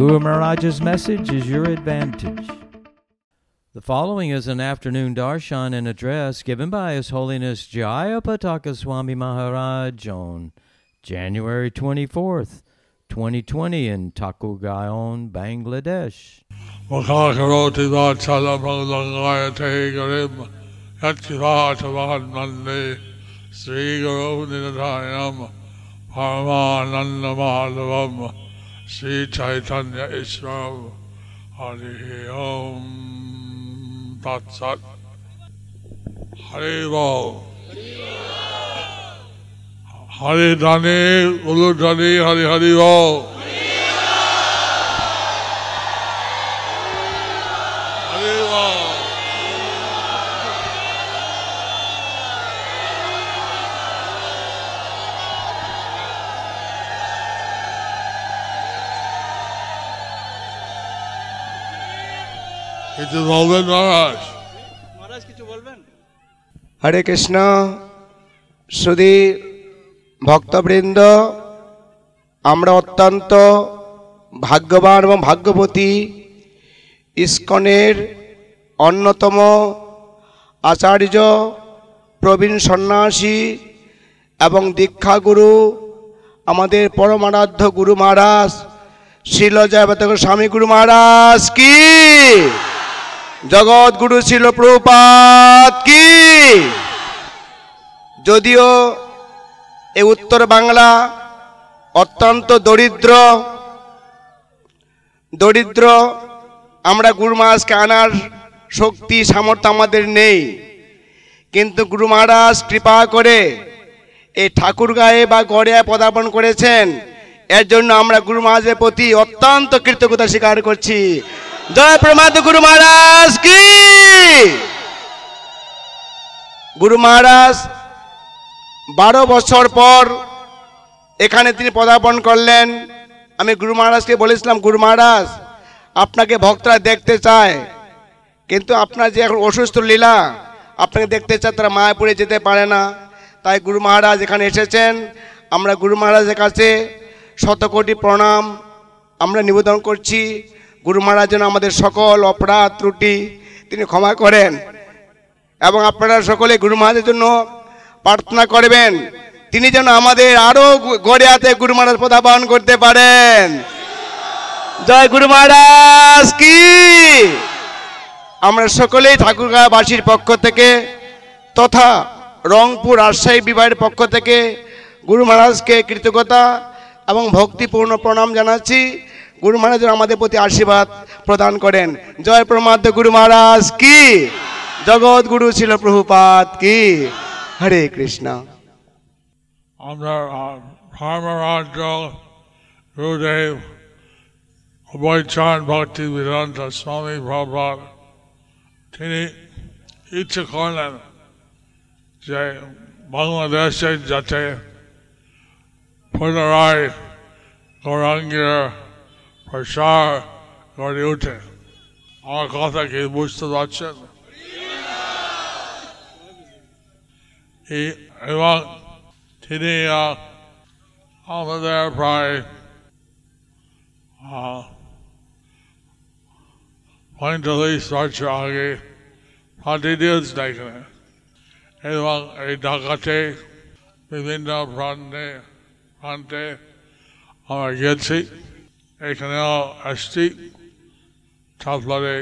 Guru Maharaj's message is your advantage. The following is an afternoon darshan and address given by His Holiness Jayapataka Swami Maharaj on January 24th, 2020 in Takugayon, Bangladesh. Makakaroti vatsala bhagavangayate sri guru nidhayam paramananda madhavam परमानन्दमाधवं Sri Chaitanya ईश्वर हरि ओम तत्सत् हरे हरे धने धनी धने हरि हरि बोल কিছু বলবেন মহারাজ? মহারাজ কিছু বলবেন? হরে কৃষ্ণ সুধী ভক্তবৃন্দ আমরা অত্যন্ত ভাগ্যবান এবং ভাগ্যবতী ইস্কনের অন্যতম আচার্য প্রবীণ সন্ন্যাসী এবং দীক্ষাগুরু আমাদের পরমারাধ্য গুরু মহারাজ শিলজয়বত স্বামী গুরু মহারাজ কি? জগৎ গুরু ছিল প্রভুপাত কি? যদিও এই উত্তর বাংলা অত্যন্ত দরিদ্র দরিদ্র, আমরা গুরু মহারাজকে আনার শক্তি, সামর্থ্য আমাদের নেই। কিন্তু গুরু মহারাজ কৃপা করে এই ঠাকুর গায়ে বা গড়িয়ায় পদার্পণ করেছেন। এর জন্য আমরা গুরু মহারাজের প্রতি অত্যন্ত কৃতজ্ঞতা স্বীকার করছি। জয় প্রমাদ গুরু মহারাজ কি? গুরু মহারাজ, বারো বছর পর এখানে তিনি পদার্পণ করলেন। আমি গুরু মহারাজকে বলেছিলাম, গুরু মহারাজ, আপনাকে ভক্তরা দেখতে চায়, কিন্তু আপনার যে এখন অসুস্থ লীলা, আপনাকে দেখতে চায়, তারা মায়াপুরে যেতে পারে না। তাই গুরু মহারাজ এখানে এসেছেন। আমরা গুরু মহারাজের কাছে শতকোটি প্রণাম আমরা নিবেদন করছি। গুরু মহারাজ যেন আমাদের সকল অপরাধ, ত্রুটি তিনি ক্ষমা করেন এবং আপনারা সকলে গুরু মহারাজের জন্য প্রার্থনা করবেন। তিনি যেন আমাদের আরও গড়ে হাতে গুরু মহারাজ প্রদাপন করতে পারেন। জয় গুরু মহারাজ কি? আমরা সকলেই ঠাকুরগাঁওবাসীর পক্ষ থেকে তথা রংপুর রাজশাহী বিভাগের পক্ষ থেকে গুরু মহারাজকে কৃতজ্ঞতা এবং ভক্তিপূর্ণ প্রণাম জানাচ্ছি। গুরু মহারাজ আমাদের প্রতি আশীর্বাদ প্রদান করেন। জয় প্রমাদ গুরু মহারাজ, কি? জগৎ গুরু ছিল প্রভুপাত কি? হরে কৃষ্ণ। আমরা ধর্মরাজ্য গুরুদেব ভক্তি বেদান্ত স্বামী প্রভাত তিনি ইচ্ছে করলেন যে বাংলাদেশে যাতে পুনরায় গৌরাঙ্গের প্রসার গড়ে ওঠে আমার কথা কি বুঝতে পারছেন এই- এবং তিনি আহ, আমাদের প্রায় আহ, পঁয়তাল্লিশ বছর আগে ডিটেলস দেখেন এবং এই ঢাকাতে বিভিন্ন প্রান্তে প্রান্তে আমরা গেছি এখানেও আসছি। তারপরে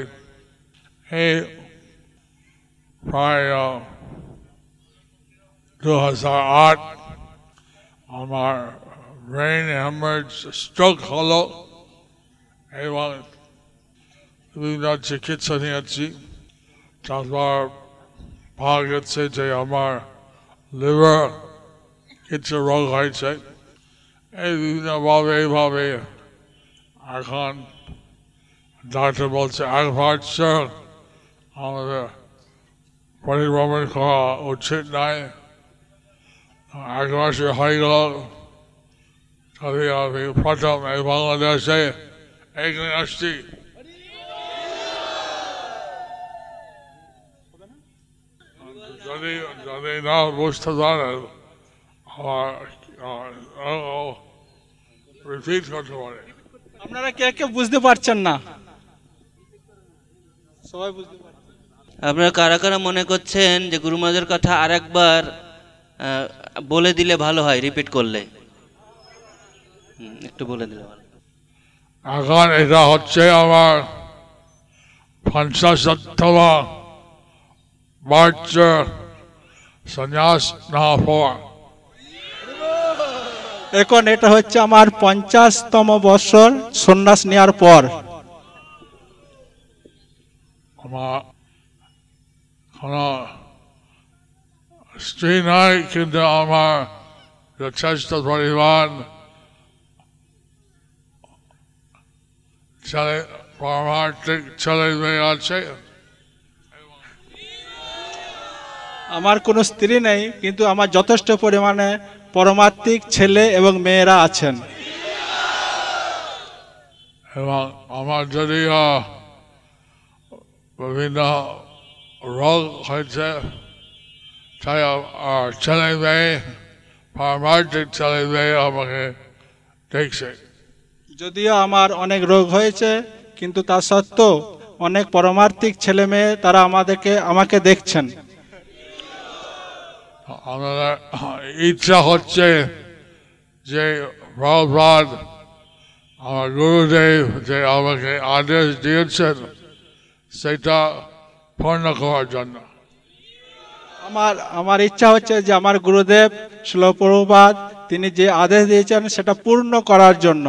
এই প্রায় আহ, দু হাজার আট আমার ব্রেন হ্যামার্জ স্ট্রোক হলো এবং বিভিন্ন চিকিৎসা নিয়েছি। তারপর পাওয়া গেছে যে আমার লিভার কিছু রোগ হয়েছে। এই বিভিন্নভাবে এইভাবে এখন ডাক্তার বলছে এক বছর আমাদের পরিভ্রমণ করা উচিত নাই এক বছর হয়ে গেল তবে আমি প্রথম এই বাংলাদেশে এখানে আসছি যদি যদি না বুঝতে পারেন আমার রিপিট করতে পারে আপনারা কে কে বুঝতে পারছেন না? সবাই বুঝতে আপনারা কারা কারা মনে করছেন যে গুরু মহারাজের কথা আরেকবার আহ, বলে দিলে ভালো হয় রিপিট করলে? হুম, একটু বলে দিলে ভালো। এখন এটা হচ্ছে আমার পঞ্চাশতম বর্ষ সন্ন্যাস না হওয়া। এখন এটা হচ্ছে আমার পঞ্চাশতম বছর সন্ন্যাস নেওয়ার পর। আমার কোনো স্ত্রী নয় কিন্তু আমার যথেষ্ট পরিমাণ ছেলে পারমার্থিক ছেলে মেয়ে আছে। আমার কোনো স্ত্রী নেই কিন্তু আমার যথেষ্ট পরিমাণে পরমাত্মিক ছেলে এবং মেয়েরা আছেন। এবং আমার যদি বিভিন্ন রোগ হয়েছে তাই ছেলে মেয়ে পারমার্থিক ছেলে মেয়ে আমাকে দেখছে। যদিও আমার অনেক রোগ হয়েছে কিন্তু তা সত্ত্বেও অনেক পরমার্থিক ছেলে মেয়ে তারা আমাদেরকে আমাকে দেখছেন। আমাদের ইচ্ছা হচ্ছে যে প্রভাত আমার গুরুদেব যে আমাকে আদেশ দিয়েছেন সেটা পূর্ণ করার জন্য। আমার আমার ইচ্ছা হচ্ছে যে আমার গুরুদেব শিলপ্রভুপাদ তিনি যে আদেশ দিয়েছেন সেটা পূর্ণ করার জন্য।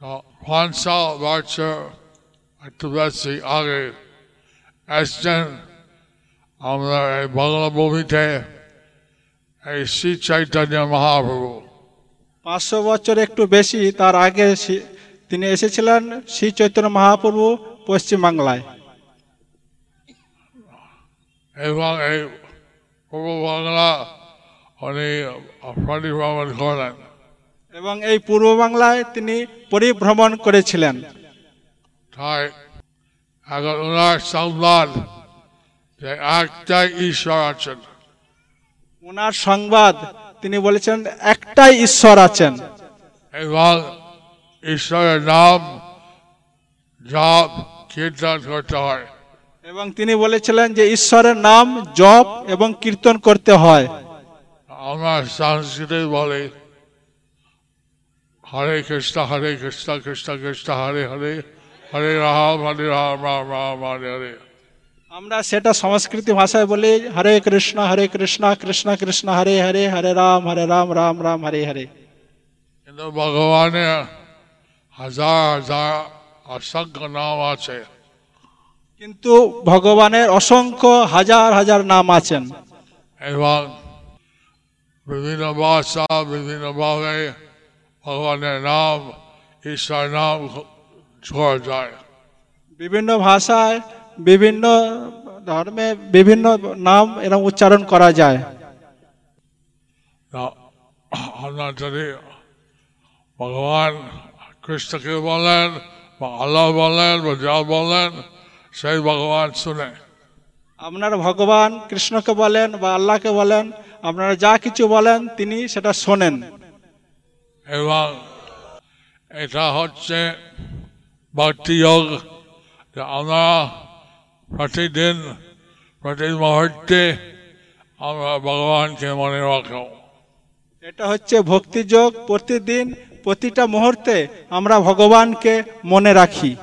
তো পঞ্চাশ বছর একটু বেশি আগে আমরা এই বাংলা ভূমিতে এই শ্রী চৈতন্য মহাপ্রভু। পাঁচশো বছর একটু বেশি তার আগে তিনি এসেছিলেন শ্রী চৈতন্য মহাপ্রভু পশ্চিমবাংলায় এবং এই পূর্ব বাংলা উনি পরিভ্রমণ করেন। এবং এই পূর্ব বাংলায় তিনি পরিভ্রমণ করেছিলেন। তাই এখন ওনার সংবাদ যে একটাই ঈশ্বর আছেন। ওনার সংবাদ তিনি বলেছেন একটাই ঈশ্বর আছেন। এবং ঈশ্বরের নাম জপ কীর্তন করতে হয়। এবং তিনি বলেছিলেন যে ঈশ্বরের নাম জপ এবং কীর্তন করতে হয়। আমরা সংস্কৃতে বলি হরে কৃষ্ণ হরে কৃষ্ণ কৃষ্ণ কৃষ্ণ হরে হরে হরে রাম হরে রাম রাম রাম হরে হরে। আমরা সেটা সংস্কৃতি ভাষায় বলি হরে কৃষ্ণ হরে কৃষ্ণ কৃষ্ণ কৃষ্ণ হরে হরে হরে রাম হরে রাম রাম রাম হরে হরে। কিন্তু ভগবানের হাজার হাজার অসংখ্য নাম আছে। কিন্তু ভগবানের অসংখ্য হাজার হাজার নাম আছেন। এবং বিভিন্ন ভাষা বিভিন্নভাবে ভগবানের নাম ঈশ্বর নাম ছোঁয়া যায়। বিভিন্ন ভাষায় বিভিন্ন ধর্মে বিভিন্ন নাম এরকম উচ্চারণ করা যায়। আমরা যদি ভগবান কৃষ্ণকে বলেন বা আল্লাহ বলেন বা যা বলেন সেই ভগবান শুনে। আপনারা ভগবান কৃষ্ণকে বলেন বা আল্লাহকে বলেন আপনারা যা কিছু বলেন তিনি সেটা শোনেন। এবং এটা হচ্ছে ভক্তি যোগ। আমরা প্রতিদিন প্রতি মুহূর্তে আমরা ভগবানকে মনে রাখো। এটা হচ্ছে ভক্তিযোগ। প্রতিদিন প্রতিটা মুহূর্তে আমরা ভগবানকে মনে রাখি।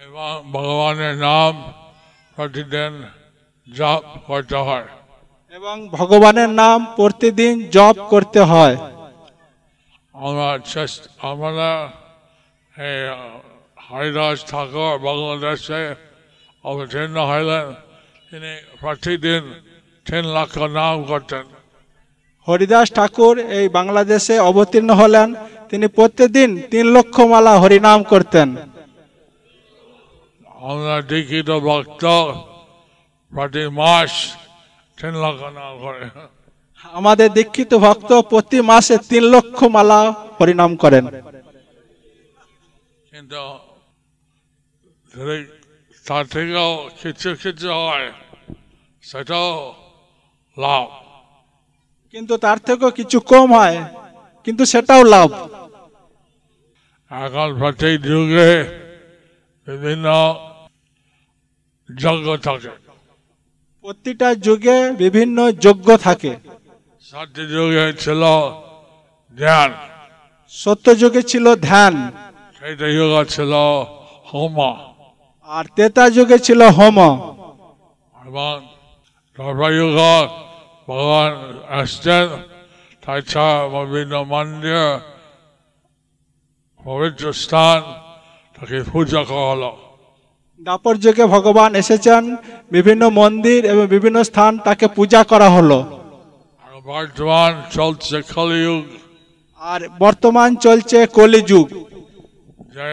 এবং ভগবানের নাম প্রতিদিন জপ করতে হয়। এবং ভগবানের নাম প্রতিদিন জপ করতে হয়। আমরা আমরা হরিদাস ঠাকুর বাংলাদেশে অবতীর্ণ হইলেন তিনি প্রতিদিন তিন লক্ষ নাম করতেন হরিদাস ঠাকুর এই বাংলাদেশে অবতীর্ণ হলেন। তিনি প্রতিদিন তিন লক্ষ মালা হরিনাম করতেন। আমরা দীক্ষিত ভক্ত প্রতি মাস তিন লক্ষ নাম করে। আমাদের দীক্ষিত ভক্ত প্রতি মাসে তিন লক্ষ মালা হরিনাম করেন। কিন্তু তার থেকেও কিছু কিছু হয় সেটাও লাভ। কিন্তু তার থেকেও কিছু কম হয় কিন্তু সেটাও লাভ। এখন প্রতি যুগে বিভিন্ন যজ্ঞ থাকে। প্রতিটা যুগে বিভিন্ন যজ্ঞ থাকে। সত্য যুগে ছিল ধ্যান। সত্য যুগে ছিল ধ্যান। সেইটা যুগ ছিল হোমা। আর তেতা যুগে ছিল হোম। এবং সর্বযুগ ভগবান আসছেন তাছাড়া বিভিন্ন মন্দির পবিত্র স্থান তাকে পূজা করা হলো দাপর যুগে ভগবান এসেছেন বিভিন্ন মন্দির এবং বিভিন্ন স্থান তাকে পূজা করা হলো। আর বর্তমান চলছে কলিযুগ। আর বর্তমান চলছে কলিযুগ। যে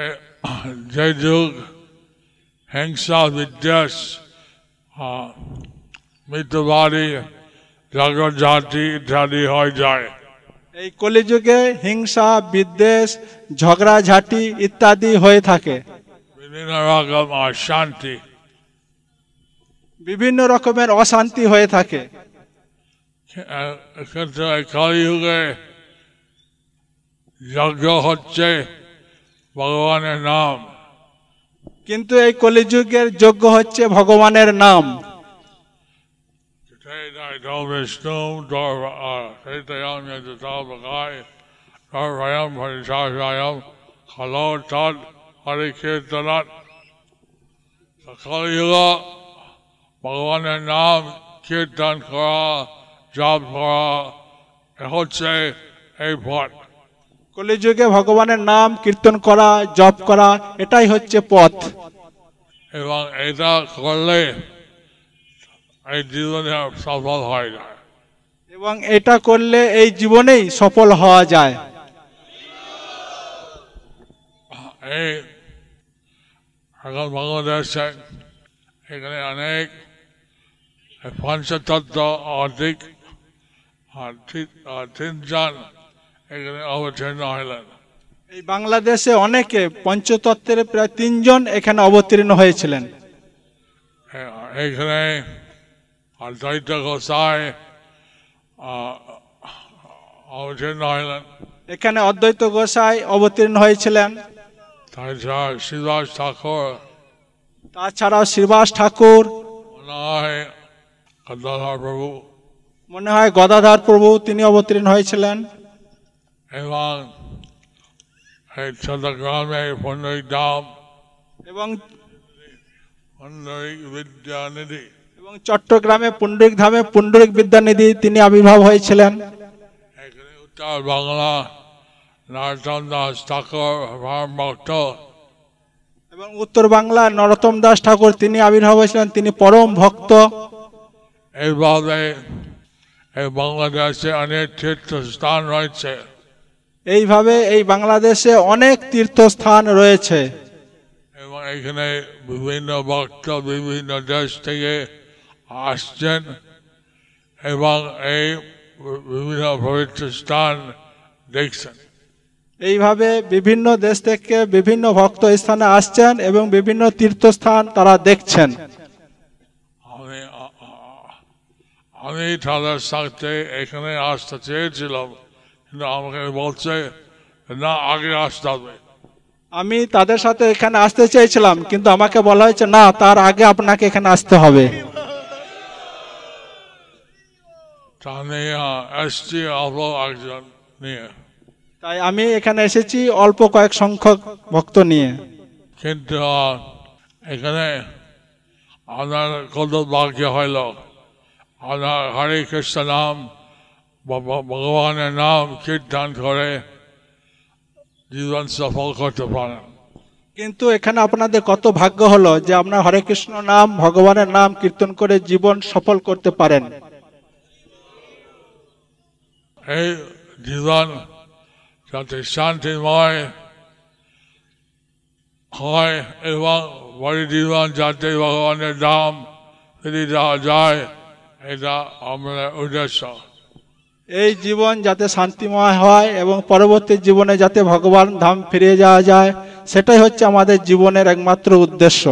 যে যুগ হিংসা বিদ্বেষ জগৎ জাতি ইত্যাদি হয়ে যায় এই কলিযুগে হিংসা বিদ্বেষ ঝগড়াঝাটি ইত্যাদি হয়ে থাকে। বিভিন্ন রকম অশান্তি বিভিন্ন রকমের অশান্তি হয়ে থাকে। কলিযুগে যজ্ঞ হচ্ছে ভগবানের নাম। কিন্তু এই কলিযুগের যোগ্য হচ্ছে ভগবানের নাম। ভগবানের নাম কীর্তন করা জপ করা হচ্ছে এই ভট কলিযুগে ভগবানের নাম কীর্তন করা জপ করা এটাই হচ্ছে পথ। এবং এটা করলে এই জীবনে সফল হয় না। এবং এটা করলে এই জীবনেই সফল হওয়া যায়। এই এখন বাংলাদেশে এখানে অনেক পঞ্চতত্ত্ব অধিক তিনজন এখানে অবতীর্ণ হইলেন এই বাংলাদেশে অনেকে পঞ্চতত্ত্বের প্রায় তিনজন এখানে অবতীর্ণ হয়েছিলেন। এ- এখানে অদ্বৈত গোসাই অবতীর্ণ হইলেন এখানে অদ্বৈত গোসাই অবতীর্ণ হয়েছিলেন। তাছাড়া শ্রীবাস ঠাকুর। তাছাড়াও শ্রীবাস ঠাকুর। প্রভু। মনে হয় গদাধর প্রভু তিনি অবতীর্ণ হয়েছিলেন। এবং এই চট্টগ্রামে পণ্ডরিক দাম এবং পণ্ডরিক বিদ্যানিধি এবং চট্টগ্রামে পুণ্ডরিক ধামে পুণ্ডরিক বিদ্যানিধি তিনি আবির্ভাব হয়েছিলেন। উত্তর বাংলা নরতম দাস ঠাকুর ভক্ত। এবং উত্তর বাংলা নরোত্তম দাস ঠাকুর তিনি আবির্ভাব হয়েছিলেন তিনি পরম ভক্ত। এইভাবে এই বাংলাদেশে অনেক তীর্থস্থান রয়েছে। এইভাবে এই বাংলাদেশে অনেক তীর্থস্থান রয়েছে। এবং এখানে বিভিন্ন ভক্ত বিভিন্ন দেশ থেকে আসছেন এবং এই বিভিন্ন পবিত্র স্থান দেখছেন। এইভাবে বিভিন্ন দেশ থেকে বিভিন্ন ভক্ত স্থানে আসছেন এবং বিভিন্ন তীর্থস্থান তারা দেখছেন। আমি আমি তাদের সাথে এখানে আসতে চেয়েছিলাম। কিন্তু আমাকে বলছে না আগে আসতে হবে। আমি তাদের সাথে এখানে আসতে চেয়েছিলাম কিন্তু আমাকে বলা হয়েছে না তার আগে আপনাকে এখানে আসতে হবে। তাই আমি এখানে এসেছি অল্প কয়েক সংখ্যক ভক্ত নিয়ে। কিন্তু এখানে আপনার কত ভাগ্য হইল। আপনার হরে কৃষ্ণ নাম। ভগবানের নাম কীর্তন করে জীবন সফল করতে পারেন। কিন্তু এখানে আপনাদের কত ভাগ্য হলো যে আপনার হরে কৃষ্ণ নাম ভগবানের নাম কীর্তন করে জীবন সফল করতে পারেন। এই জীবন যাতে শান্তিময় হয় এবং বড় জীবন যাতে ভগবানের নাম ফিরে যাওয়া যায় এটা আমাদের উদ্দেশ্য। এই জীবন যাতে শান্তিময় হয় এবং পরবর্তী জীবনে যাতে ভগবান ধাম ফিরে যাওয়া যায় সেটাই হচ্ছে আমাদের জীবনের একমাত্র উদ্দেশ্য।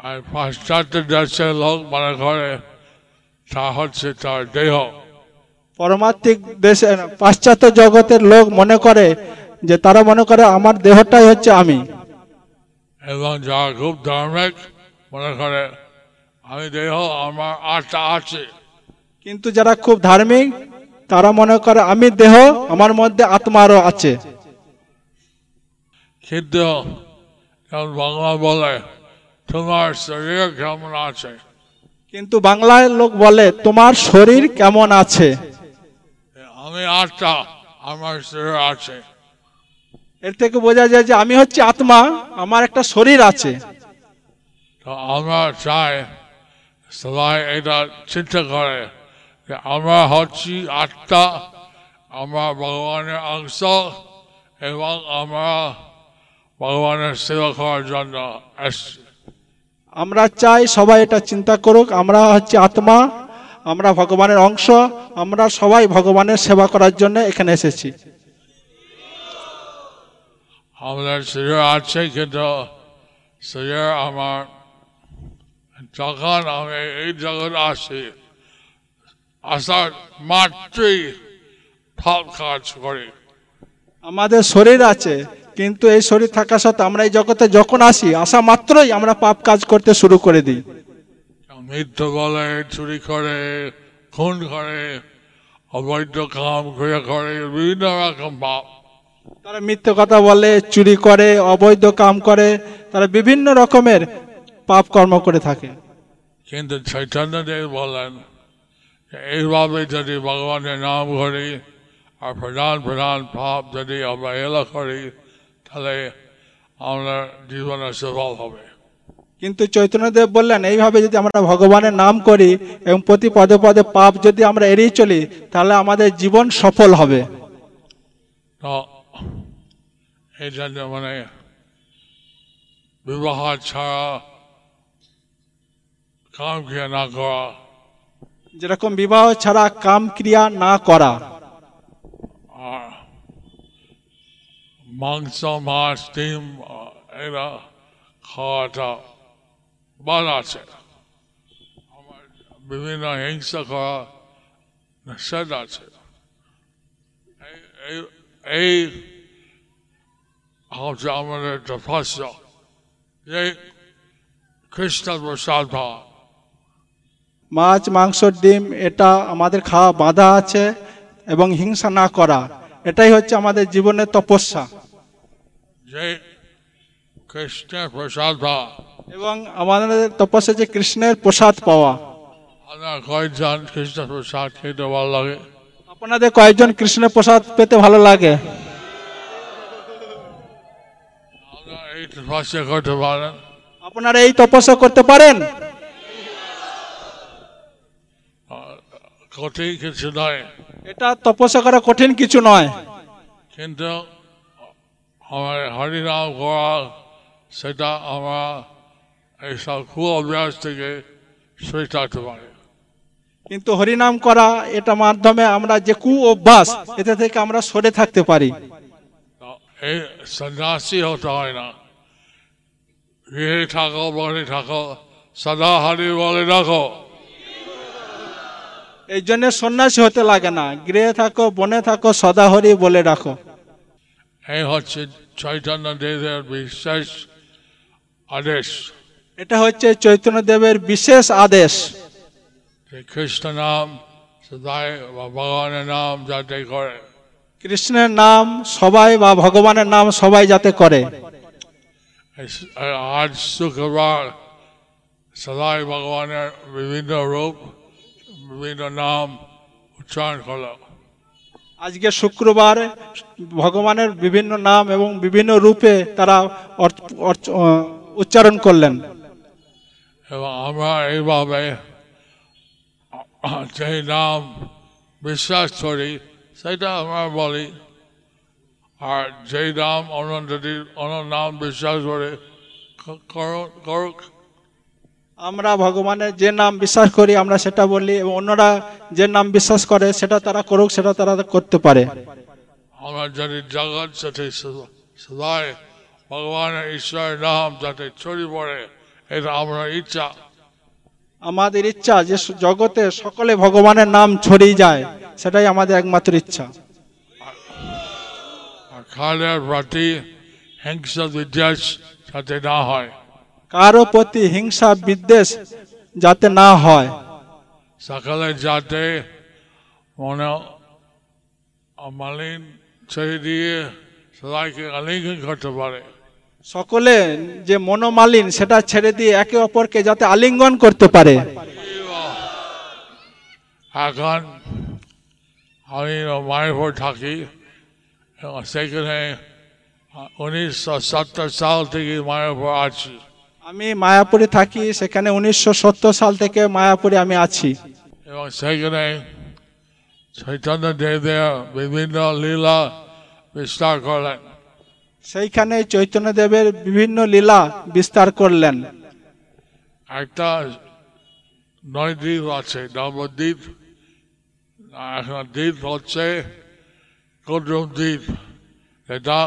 আর পাশ্চাত্য দেশের লোক মনে করে তা হচ্ছে তার দেহ। পরমাত্মিক দেশে পাশ্চাত্য জগতের লোক মনে করে যে তারা মনে করে আমার দেহটাই হচ্ছে আমি। এবং যারা খুব ধার্মিক মনে করে আমি দেহ আমার আত্মা আছে। কিন্তু যারা খুব ধার্মিক তারা মনে করে আমি দেহ আমার মধ্যে আত্মারও আছে। কিন্তু বাংলা বলে তোমার শরীর কেমন আছে? কিন্তু বাংলায় লোক বলে তোমার শরীর কেমন আছে? আমি আত্মা আমার শরীর আছে। এর থেকে বোঝা যায় যে আমি হচ্ছে আত্মা আমার একটা শরীর আছে। আমরা চাই সবাই এটা চিন্তা করে। আমরা হচ্ছি আত্মা আমরা ভগবানের অংশ এবং আমরা ভগবানের সেবা করার জন্য এসছি আমরা চাই সবাই এটা চিন্তা করুক আমরা হচ্ছে আত্মা আমরা ভগবানের অংশ আমরা সবাই ভগবানের সেবা করার জন্য এখানে এসেছি। আমাদের শরীর আছে কিন্তু শরীর আমার যখন আমি এই জগৎ আসি আসার মাত্রই সব কাজ করি। আমাদের শরীর আছে কিন্তু এই শরীর থাকা সত্ত্বেও আমরা এই জগতে যখন আসি আসা মাত্রই আমরা পাপ কাজ করতে শুরু করে দিই। মিথ্যে বলে চুরি করে খুন করে অবৈধ কাম করে করে বিভিন্ন রকম পাপ। তারা মিথ্যে কথা বলে চুরি করে অবৈধ কাম করে তারা বিভিন্ন রকমের পাপ কর্ম করে থাকে। কিন্তু চৈতন্যদেব বলেন এইভাবে যদি ভগবানের নাম করি আর প্রধান প্রধান পাপ যদি অবহেলা করি তাহলে আমরা জীবনে সফল হবে। কিন্তু চৈতন্যদেব বললেন এইভাবে যদি আমরা ভগবানের নাম করি এবং প্রতি পদে পদে পাপ যদি আমরা এড়িয়ে চলি তাহলে আমাদের জীবন সফল হবে। তো এই জন্য মানে বিবাহ ছাড়া কাম ক্রিয়া না করা যেরকম বিবাহ ছাড়া কাম ক্রিয়া না করা। মাংস, মাছ, ডিম, এরা খাওয়াটা বাদ আছে। বিভিন্ন হিংসা করা নিষেধ আছে। এই- হচ্ছে আমাদের তপস্যা যে কৃষ্ণ প্রসাদ ভাব। মাছ মাংস ডিম এটা আমাদের খাওয়া বাধা আছে এবং হিংসা না করা। এটাই হচ্ছে আমাদের জীবনের তপস্যা। কৃষ্ণের প্রসাদ ভাব এবং আমাদের তপস্যা যে কৃষ্ণের প্রসাদ পাওয়া। কয়েকজন কৃষ্ণ প্রসাদ খেতে ভালো লাগে? আপনাদের কয়েকজন কৃষ্ণের প্রসাদ পেতে ভালো লাগে? আপনারা এই তপস্যা করতে পারেন আপনারা এই তপস্যা করতে পারেন কঠিন কিছু নয়। এটা তপস্যা করা কঠিন কিছু নয়। কিন্তু আমার হরিনাম করা সেটা আমরা এইসব খুব অভ্যাস থেকে সরে থাকতে পারি কিন্তু হরিনাম করা এটা মাধ্যমে আমরা যে কু অভ্যাস এতে থেকে আমরা সরে থাকতে পারি। এই সন্ন্যাসী হতে হয় না। গৃহে থাকো বনে থাকো সদা হরি বলে রাখো। এই জন্য সন্ন্যাসী হতে লাগে না। গৃহে থাকো বনে থাকো সদা হরি বলে রাখো। এই হচ্ছে চৈতন্য দেবের বিশেষ আদেশ। এটা হচ্ছে চৈতন্য দেবের বিশেষ আদেশ। কৃষ্ণ নাম সদাই বা ভগবানের নাম যাতে করে। কৃষ্ণের নাম সবাই বা ভগবানের নাম সবাই যাতে করে। আজ শুক্রবার সদাই ভগবানের বিভিন্ন রূপ বিভিন্ন নাম উচ্চারণ করল। আজকে শুক্রবার ভগবানের বিভিন্ন নাম এবং বিভিন্ন রূপে তারা উচ্চারণ করলেন। এবং আমরা এইভাবে যে নাম বিশ্বাস করি সেটা আমরা বলি। আর যেই নাম অন্য যদি অন্য নাম বিশ্বাস করে করুক আমরা ভগবানের যে নাম বিশ্বাস করি আমরা সেটা বলি এবং অন্যরা যে নাম বিশ্বাস করে সেটা তারা করুক সেটা তারা করতে পারে। আমরা যদি জগৎ যাতে সু- সদাই ভগবানের ঈশ্বরের নাম যাতে ছড়িয়ে পড়ে এটা আমরা ইচ্ছা। আমাদের ইচ্ছা যে জগতে সকলে ভগবানের নাম ছড়িয়ে যায় সেটাই আমাদের একমাত্র ইচ্ছা। আর খালের প্রতি হিংসা বিদ্বেষ যাতে না হয়। কারও প্রতি হিংসা বিদ্বেষ যাতে না হয়। সকালে যাতে মনে মালিন ছেড়ে দিয়ে সবাইকে আলিঙ্গন করতে পারে। সকলে যে মনোমালিন সেটা ছেড়ে দিয়ে একে অপরকে যাতে আলিঙ্গন করতে পারে। এখন আমি মায়াপুর থাকি। সেখানে উনিশশো সত্তর সাল থেকে মায়াপুর আছি। আমি মায়াপুরে থাকি সেখানে উনিশশো সত্তর সাল থেকে মায়াপুরে আমি আছি। এবং সেখানে চৈতন্য দেবদেব বিভিন্ন লীলা বিস্তার করলেন। সেইখানে চৈতন্যদেবের বিভিন্ন লীলা বিস্তার করলেন। একটা নয় দ্বীপ আছে নবদ্বীপ। এখন দ্বীপ হচ্ছে কুদ্রুম দ্বীপ। এটা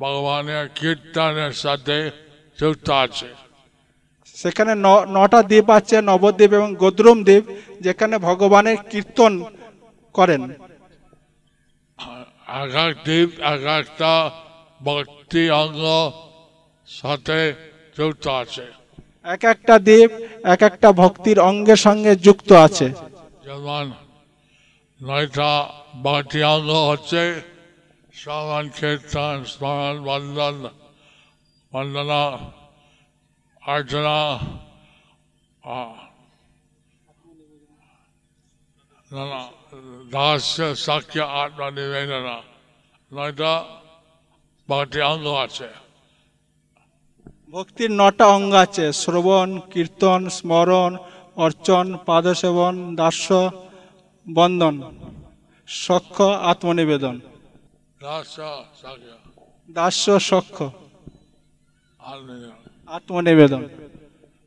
ভগবানের কীর্তনের সাথে যুক্ত আছে। সেখানে ন- নটা দ্বীপ আছে নবদ্বীপ এবং গদ্রুম দ্বীপ যেখানে ভগবানের কীর্তন করেন। এক এক দ্বীপ এক একটা ভক্তি অঙ্গ সাথে যুক্ত আছে। এক একটা দ্বীপ এক একটা ভক্তির অঙ্গের সঙ্গে যুক্ত আছে। যেমন নয়টা ভক্তি অঙ্গ হচ্ছে শ্রবণ কীর্তন স্মরণ বন্দন বন্দনা অর্চনা আহ, না না দাস্য সাক্ষ্য আত্মনিবেদনা নয়টা ভক্তি অঙ্গ আছে। ভক্তির নটা অঙ্গ আছে শ্রবণ কীর্তন স্মরণ অর্চন পাদসেবন দাস্য বন্দন সক্ষ আত্মনিবেদন। দাস্য সক্ষ আত্মনিবেদন। আত্মনিবেদন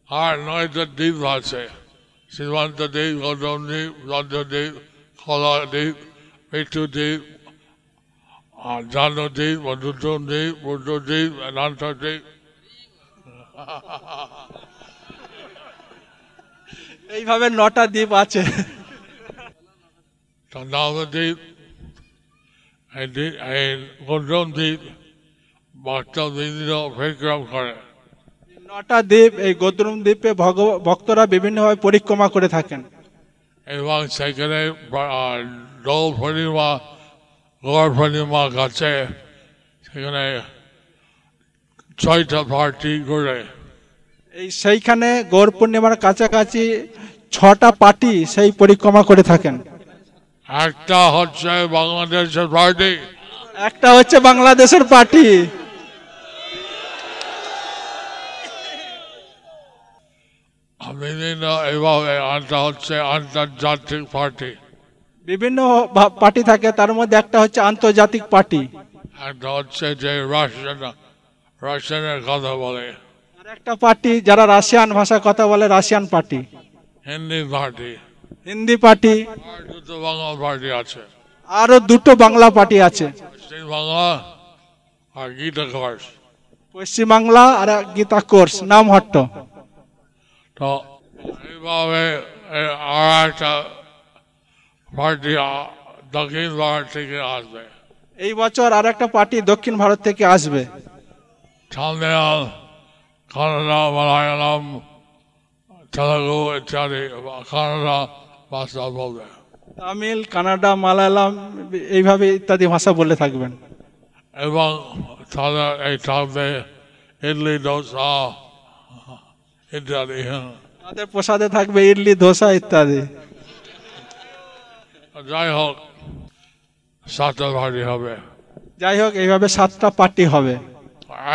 আর নয়টা দ্বীপ আছে সীমান্ত দ্বীপ গৌতম দ্বীপ কলা দ্বীপ মৃত্যু দ্বীপ আর জান দ্বীপ মধুসূদন দ্বীপ বুদ্ধ দ্বীপ অনন্ত দ্বীপ। এইভাবে নটা দ্বীপ আছে। নবদ্বীপ এই দ্বীপ এই গৌতম দ্বীপ ভক্ত বিভিন্ন বিক্রম করে। নটা দ্বীপ এই গদ্রুম দ্বীপে ভক্তরা বিভিন্নভাবে পরিক্রমা করে থাকেন। এবং সেখানে দোল পূর্ণিমা গড় পূর্ণিমা কাছে সেখানে ছয়টা পার্টি করে। এই সেইখানে গৌর পূর্ণিমার কাছাকাছি ছটা পার্টি সেই পরিক্রমা করে থাকেন। একটা হচ্ছে বাংলাদেশের পার্টি একটা হচ্ছে বাংলাদেশের পার্টি বিভিন্ন এভাবে আরেকটা হচ্ছে আন্তর্জাতিক পার্টি বিভিন্ন পার্টি থাকে, তার মধ্যে একটা হচ্ছে আন্তর্জাতিক পার্টি। একটা হচ্ছে যে রাশিয়ান রাশিয়ানের কথা বলে আর একটা পার্টি যারা রাশিয়ান ভাষায় কথা বলে, Russian party. Hindi party. Hindi party দুটো বাংলা পার্টি আছে। আরও দুটো বাংলা পার্টি আছে বাংলা আর গীতা কোর্স পশ্চিমবাংলা আর গীতা কোর্স নাম হট্ট। তো এইভাবে আর একটা পার্টি দক্ষিণ ভারত থেকে আসবে এই বছর আর একটা পার্টি দক্ষিণ ভারত থেকে আসবে। তামিল কানাডা মালায়ালাম তেলেগু ইত্যাদি কানাডা ভাষা বলবে তামিল কানাডা মালায়ালাম এইভাবে ইত্যাদি ভাষা বলে থাকবেন। এবং তাদের এই থাকবে ইডলি দোসা ইত্যাদি তাদের প্রসাদে থাকবে ইডলি ধোসা ইত্যাদি। যাই হোক সাতটা পার্টি হবে। যাই হোক এইভাবে সাতটা পার্টি হবে।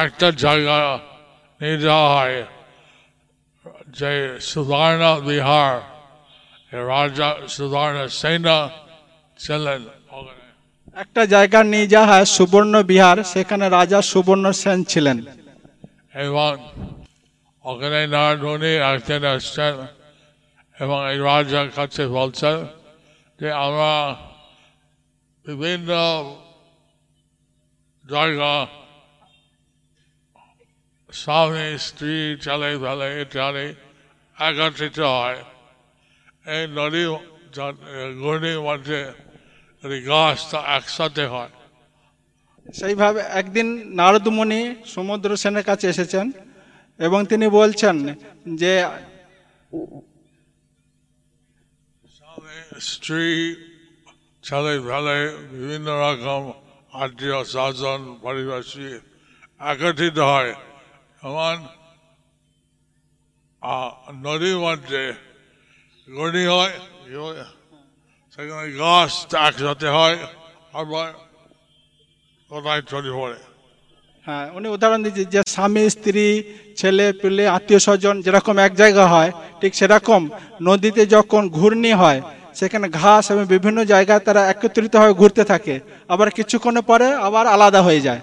একটা জায়গা নিয়ে যাওয়া হয় যে সুবর্ণ বিহার রাজা সুবর্ণ সেনা ছিলেন একটা জায়গা নিয়ে যাওয়া হয় সুবর্ণ বিহার সেখানে রাজা সুবর্ণ সেন ছিলেন। এবং ওখানে নারদমণি একদিন আসছেন এবং এই রাজার কাছে বলছেন যে আমরা বিভিন্ন জায়গা স্বামী স্ত্রী ছেলে ফেলে ইত্যাদি একত্রিত হয়। এই নদী ঘূর্ণির মধ্যে গাছটা একসাথে হয়। সেইভাবে একদিন নারদমণি সমুদ্র সেনের কাছে এসেছেন। এবং তিনি বলছেন যে স্ত্রী, ছেলে ফেলে বিভিন্ন রকম আত্মীয় স্বজন পরিবেশী একত্রিত হয় এমন নদীর মধ্যে হয় হয়? সেখানে গাছ একসাথে হয়, আবার কোথায় চলে পড়ে হ্যাঁ উনি উদাহরণ দিচ্ছি যে স্বামী, স্ত্রী, ছেলে, পেলে, আত্মীয় স্বজন যেরকম এক জায়গা হয়, ঠিক সেরকম নদীতে যখন ঘূর্ণি হয়, সেখানে ঘাস এবং বিভিন্ন জায়গায় তারা একত্রিত হয়ে ঘুরতে থাকে। আবার কিছুক্ষণ পরে আবার আলাদা হয়ে যায়।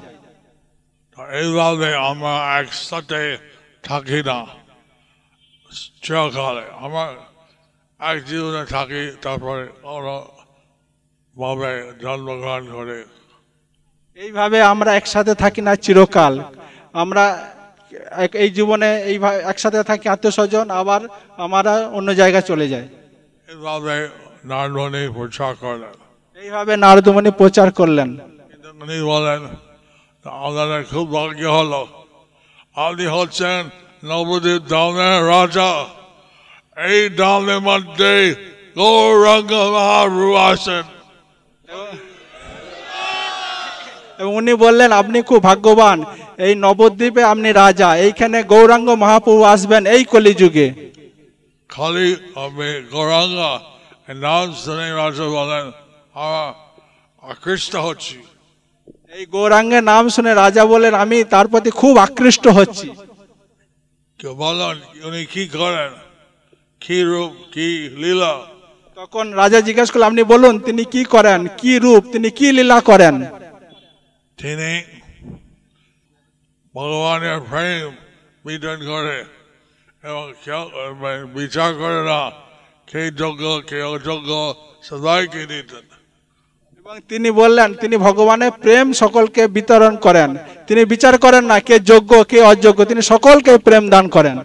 এইভাবে আমরা একসাথে থাকি না। চিরকালে আমরা এক জীবনে থাকি, তারপরে আমরা ভাবে জন্মগ্রহণ করে এইভাবে আমরা একসাথে থাকি না চিরকাল। আমরা এই জীবনে এইভাবে একসাথে থাকি আত্মীয় স্বজন আবার আমরা অন্য জায়গায় চলে যাই। এইভাবে নারদমণি প্রচার করলেন। এইভাবে নারদমণি প্রচার করলেন। বলেন আমাদের খুব ভাগ্য হলো। আপনি হচ্ছেন নবদ্বীপ দামের রাজা। এই দামের মধ্যে গৌরঙ্গ মহাপ্রভু আছেন। উনি বললেন আপনি খুব ভাগ্যবান এই নবদ্বীপে আপনি রাজা এইখানে গৌরাঙ্গ মহাপ্রভু আসবেন এই কলিযুগে। খালি আমি গৌরাঙ্গ নাম শুনে রাজা বলেন আকৃষ্ট হচ্ছি। এই গৌরাঙ্গের নাম শুনে রাজা বলেন আমি তার প্রতি খুব আকৃষ্ট হচ্ছি। কেউ বলেন উনি কি করেন? কি রূপ কি লীলা? তখন রাজা জিজ্ঞেস করলেন আপনি বলুন তিনি কি করেন? কি রূপ তিনি কি লীলা করেন? তিনি ভগবানের প্রেম বিধান করে এবং কেউ বিচার করে না। কে যোগ্য কে অযোগ্য সবাইকে দিতেন। এবং তিনি বললেন তিনি ভগবানের প্রেম সকলকে বিতরণ করেন। তিনি বিচার করেন না কে যোগ্য কে অযোগ্য তিনি সকলকে প্রেম দান করেন।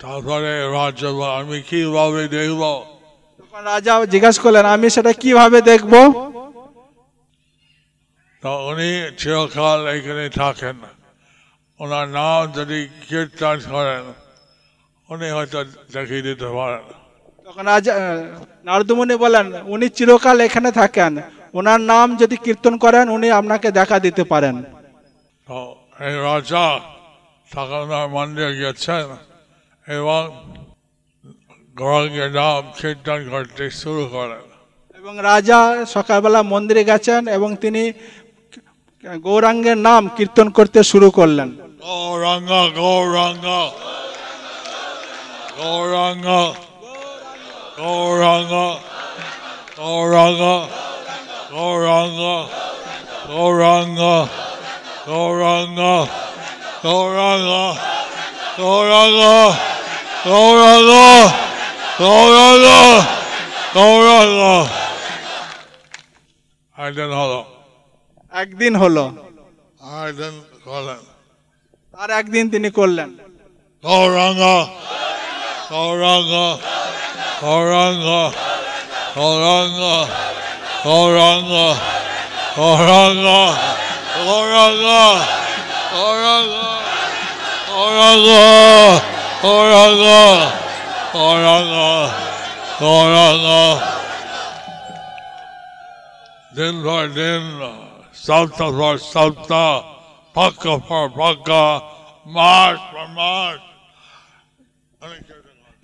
তারপরে বলে, আমি কীভাবে দেখব? রাজা জিজ্ঞাসা করলেন আমি সেটা কীভাবে দেখব? তো উনি চিরকাল এখানে থাকেন। ওনার নাম যদি কীর্তন করেন উনি হয়তো দেখিয়ে দিতে পারেন। তখন রাজা নারদমুনি বলেন উনি চিরকাল এখানে থাকেন। ওনার নাম যদি কীর্তন করেন উনি আপনাকে দেখা দিতে পারেন। তো এই রাজা ঠাকুরনার মন্দিরে গেছেন এবং গৌরঙ্গের নাম কীর্তন করতে শুরু করেন। এবং রাজা সকালবেলা মন্দিরে গেছেন এবং তিনি গৌরাঙ্গের নাম কীর্তন করতে শুরু করলেন গৌরাঙ্গ গৌরাঙ্গ গৌরাঙ্গ গৌরাঙ্গ গৌরাঙ্গ গৌরাঙ্গ গৌরাঙ্গ গৌরাঙ্গ গৌরাঙ্গ গৌরাঙ্গ গৌরাঙ্গ গৌরাঙ্গ গৌরাঙ্গ একদিন হলো একদিন হলো একদিন আর একদিন তিনি করলেন গৌরাঙ্গ গৌরাঙ্গ গৌরাঙ্গ গৌরাঙ্গ গৌরাঙ্গ গৌরাঙ্গ গৌরাঙ্গ গৌরাঙ্গ গৌরাঙ্গ গৌরাঙ্গ গৌরাঙ্গ গৌরাঙ্গ দিন পর দিন পর সপ্তাহ পক্ষ পর পক্ষ মাস পর মাস অনেক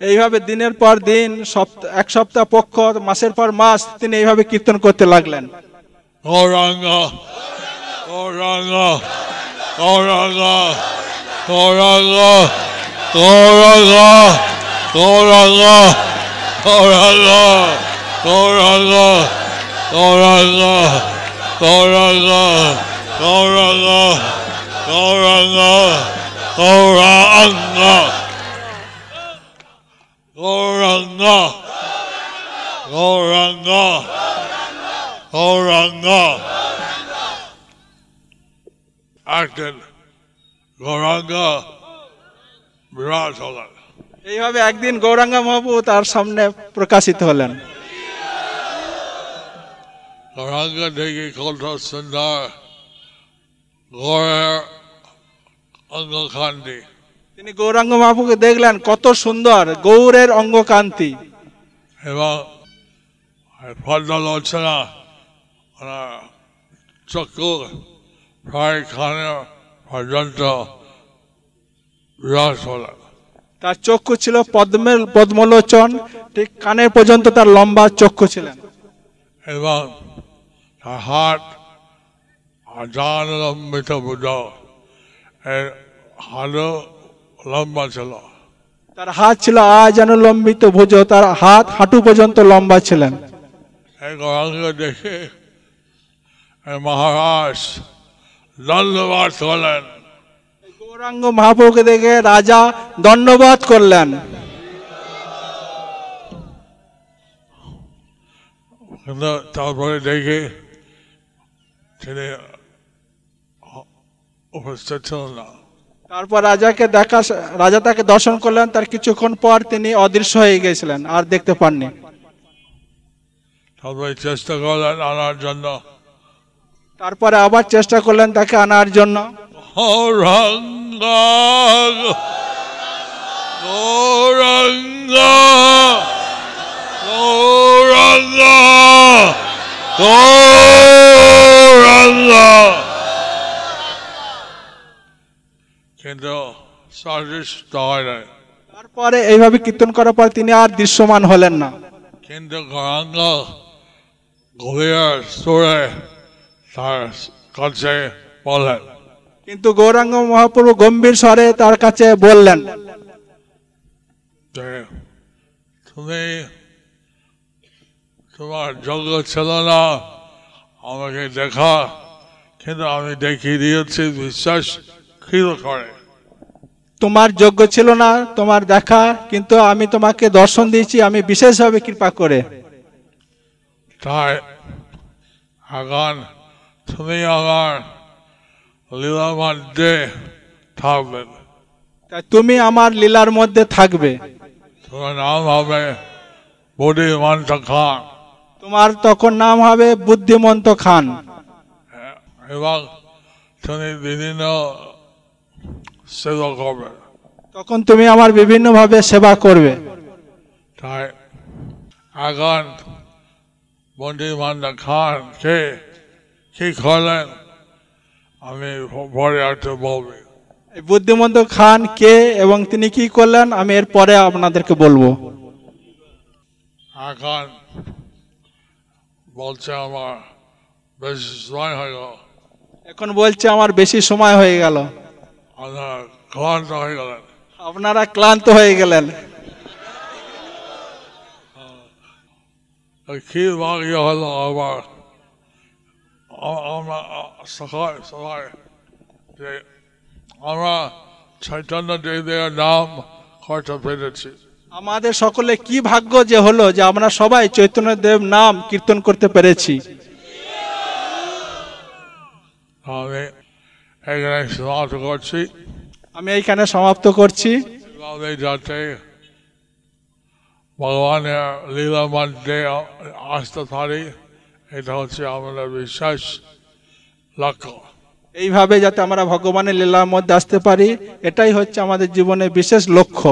এইভাবে দিনের পর দিন সপ্তাহ এক সপ্তাহ পক্ষ মাসের পর মাস তিনি এইভাবে কীর্তন করতে লাগলেন। গৌরাঙ্গ গৌরাঙ্গ গৌরাঙ্গ গৌরাঙ্গ গৌরাঙ্গ গৌরাঙ্গ গৌরাঙ্গ গৌরাঙ্গ গৌরাঙ্গ এইভাবে একদিন গৌরাঙ্গ মহাপু তার সামনে প্রকাশিত হলেন Gauranga দেখে কত সুন্দর গৌরের অঙ্গকান্তি তিনি গৌরাঙ্গ মহাপ্রভুকে দেখলেন কত সুন্দর গৌরের অঙ্গকান্তি। এবং ওনার চক্ষু প্রায় খানে পর্যন্ত তার চক্ষু ছিল পদ্মের পদ্মলোচন ঠিক কানের পর্যন্ত তার লম্বা চক্ষু ছিলেন। এবং তার হাত আজান লম্বিত বুঝ এর হাতও লম্বা ছিল তার হাত ছিল আজ অনুলম্বিত ভুজ তার হাত হাঁটু পর্যন্ত লম্বা ছিলেন। এই দেখে মহারাজ ধন্যবাদ করলেন। গৌরাঙ্গ মহাপ্রভুকে দেখে রাজা দণ্ডবাদ করলেন। তারপরে দেখে তিনি উপস্থিত ছিলেন না। তারপর রাজাকে দেখা রাজা তাকে দর্শন করলেন। তার কিছুক্ষণ পর তিনি অদৃশ্য হয়ে গেছিলেন আর দেখতে পাননি। তারপরে চেষ্টা করলেন আনার জন্য। তারপরে আবার চেষ্টা করলেন তাকে আনার জন্য। গৌরাঙ্গ গৌরাঙ্গ কিন্তু তারপরে এইভাবে কীর্তন করার পর তিনি আর দৃশ্যমান হলেন না। কিন্তু গৌরাঙ্গ গভীর সুরে তার কাছে বলেন কিন্তু গৌরাঙ্গ মহাপ্রভু গম্ভীর স্বরে তার কাছে বললেন তুমি তোমার যোগ্য ছিল না আমাকে দেখা কিন্তু আমি দেখিয়ে দিয়েছি বিশ্বাস করে। তোমার যোগ্য ছিল না তোমার দেখা কিন্তু আমি তোমাকে দর্শন দিয়েছি আমি বিশেষভাবে কৃপা করে। তাই এখন তুমি আমার লীলা মধ্যে থাকবেন তাই তুমি আমার লীলার মধ্যে থাকবে। তোমার নাম হবে বুদ্ধিমন্ত খান তোমার তখন নাম হবে বুদ্ধিমন্ত খান। এবং তুমি বিভিন্ন সেবা করবেন তখন তুমি আমার বিভিন্নভাবে সেবা করবে। তাই এখন বুদ্ধিমন্ত খান কে কি করলেন আমি পরে একটু বলবি। এই বুদ্ধিমন্ত খান কে এবং তিনি কি করলেন আমি এর পরে আপনাদেরকে বলব। এখন বলছে আমার বেশি সময় হয়ে গেল। এখন বলছে আমার বেশি সময় হয়ে গেল। আপনার ক্লান্ত হয়ে গেলেন। আপনারা ক্লান্ত হয়ে গেলেন। কি ভাগ্য হলো আবার আমরা আ- সকাল সবাই যে আমরা চৈতন্য দেবের নাম করতে পেরেছি আমাদের সকলে কি ভাগ্য যে হলো যে আমরা সবাই চৈতন্য দেব নাম কীর্তন করতে পেরেছি? আমি এখানে সমাপ্ত করছি। আমি এইখানে সমাপ্ত করছি। যাতে ভগবানের লীলা মধ্যে আসতে পারি এটা হচ্ছে আমাদের বিশ্বাস। লক্ষ্য। এইভাবে যাতে আমরা ভগবানের লীলার মধ্যে আসতে পারি এটাই হচ্ছে আমাদের জীবনের বিশেষ লক্ষ্য।